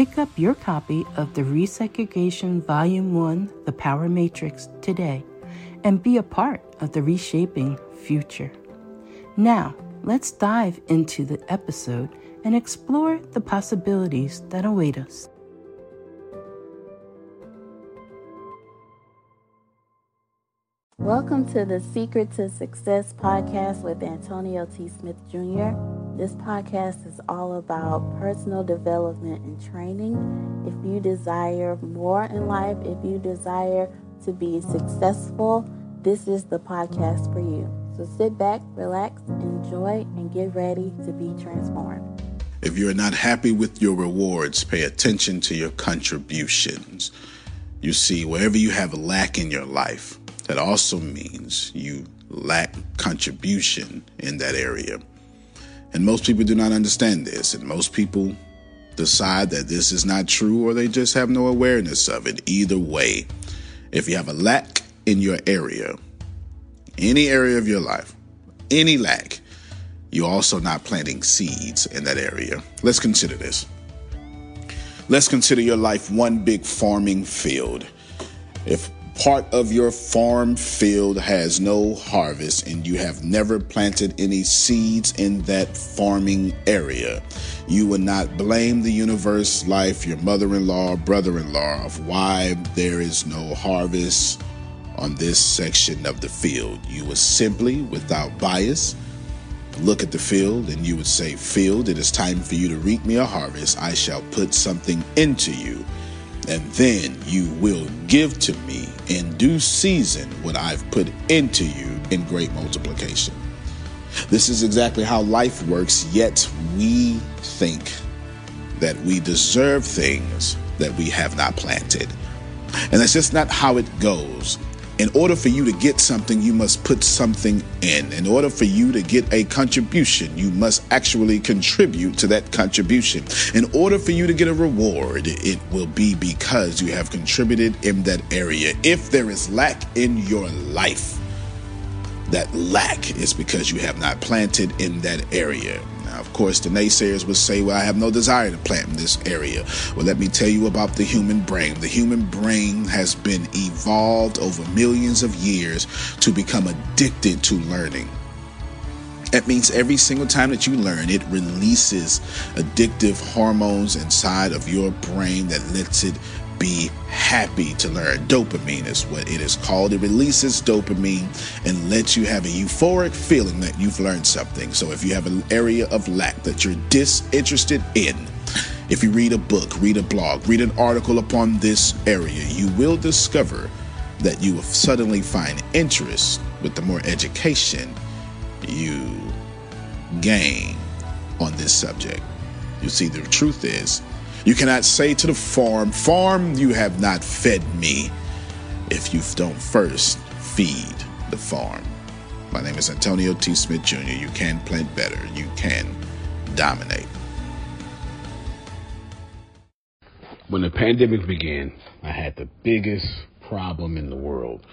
Pick up your copy of the Resegregation Volume 1 The Power Matrix today and be a part of the reshaping future. Now, let's dive into the episode and explore the possibilities that await us. Welcome to the Secret to Success podcast with Antonio T. Smith Jr. This podcast is all about personal development and training. If you desire more in life, if you desire to be successful, this is the podcast for you. So sit back, relax, enjoy, and get ready to be transformed. If you're not happy with your rewards, pay attention to your contributions. You see, wherever you have a lack in your life, that also means you lack contribution in that area. And most people do not understand this, and most people decide that this is not true or they just have no awareness of it. Either way, if you have a lack in your area, any area of your life, any lack, you're also not planting seeds in that area. Let's consider this. Let's consider your life one big farming field. If part of your farm field has no harvest and you have never planted any seeds in that farming area, you would not blame the universe, life, your mother in law, brother in law of why there is no harvest on this section of the field. You would simply, without bias, look at the field and you would say, Field, it is time for you to reap me a harvest. I shall put something into you and then you will give to me in due season what I've put into you in great multiplication. This is exactly how life works, yet we think that we deserve things that we have not planted. And that's just not how it goes. In order for you to get something, you must put something in. In order for you to get a contribution, you must actually contribute to that contribution. In order for you to get a reward, it will be because you have contributed in that area. If there is lack in your life, that lack is because you have not planted in that area. Of course, the naysayers would say, Well, I have no desire to plant in this area. Well, let me tell you about the human brain. The human brain has been evolved over millions of years to become addicted to learning. That means every single time that you learn, it releases addictive hormones inside of your brain that lets it be happy to learn. Dopamine is what it is called. It releases dopamine and lets you have a euphoric feeling that you've learned something. So if you have an area of lack that you're disinterested in, if you read a book, read a blog, read an article upon this area, you will discover that you will suddenly find interest with the more education you gain on this subject. You see, the truth is, you cannot say to the farm, Farm, you have not fed me, if you don't first feed the farm. My name is Antonio T. Smith Jr. You can plant better, you can dominate. When the pandemic began, I had the biggest problem in the world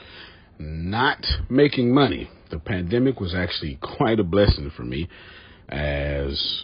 not making money. The pandemic was actually quite a blessing for me as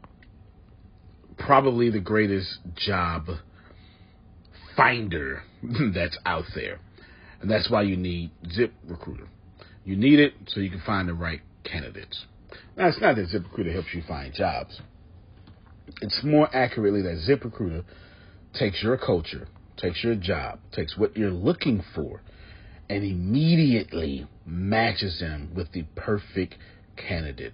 probably the greatest job finder that's out there. And that's why you need ZipRecruiter. You need it so you can find the right candidates. Now, it's not that ZipRecruiter helps you find jobs. It's more accurately that ZipRecruiter takes your culture, takes your job, takes what you're looking for, and immediately matches them with the perfect candidate.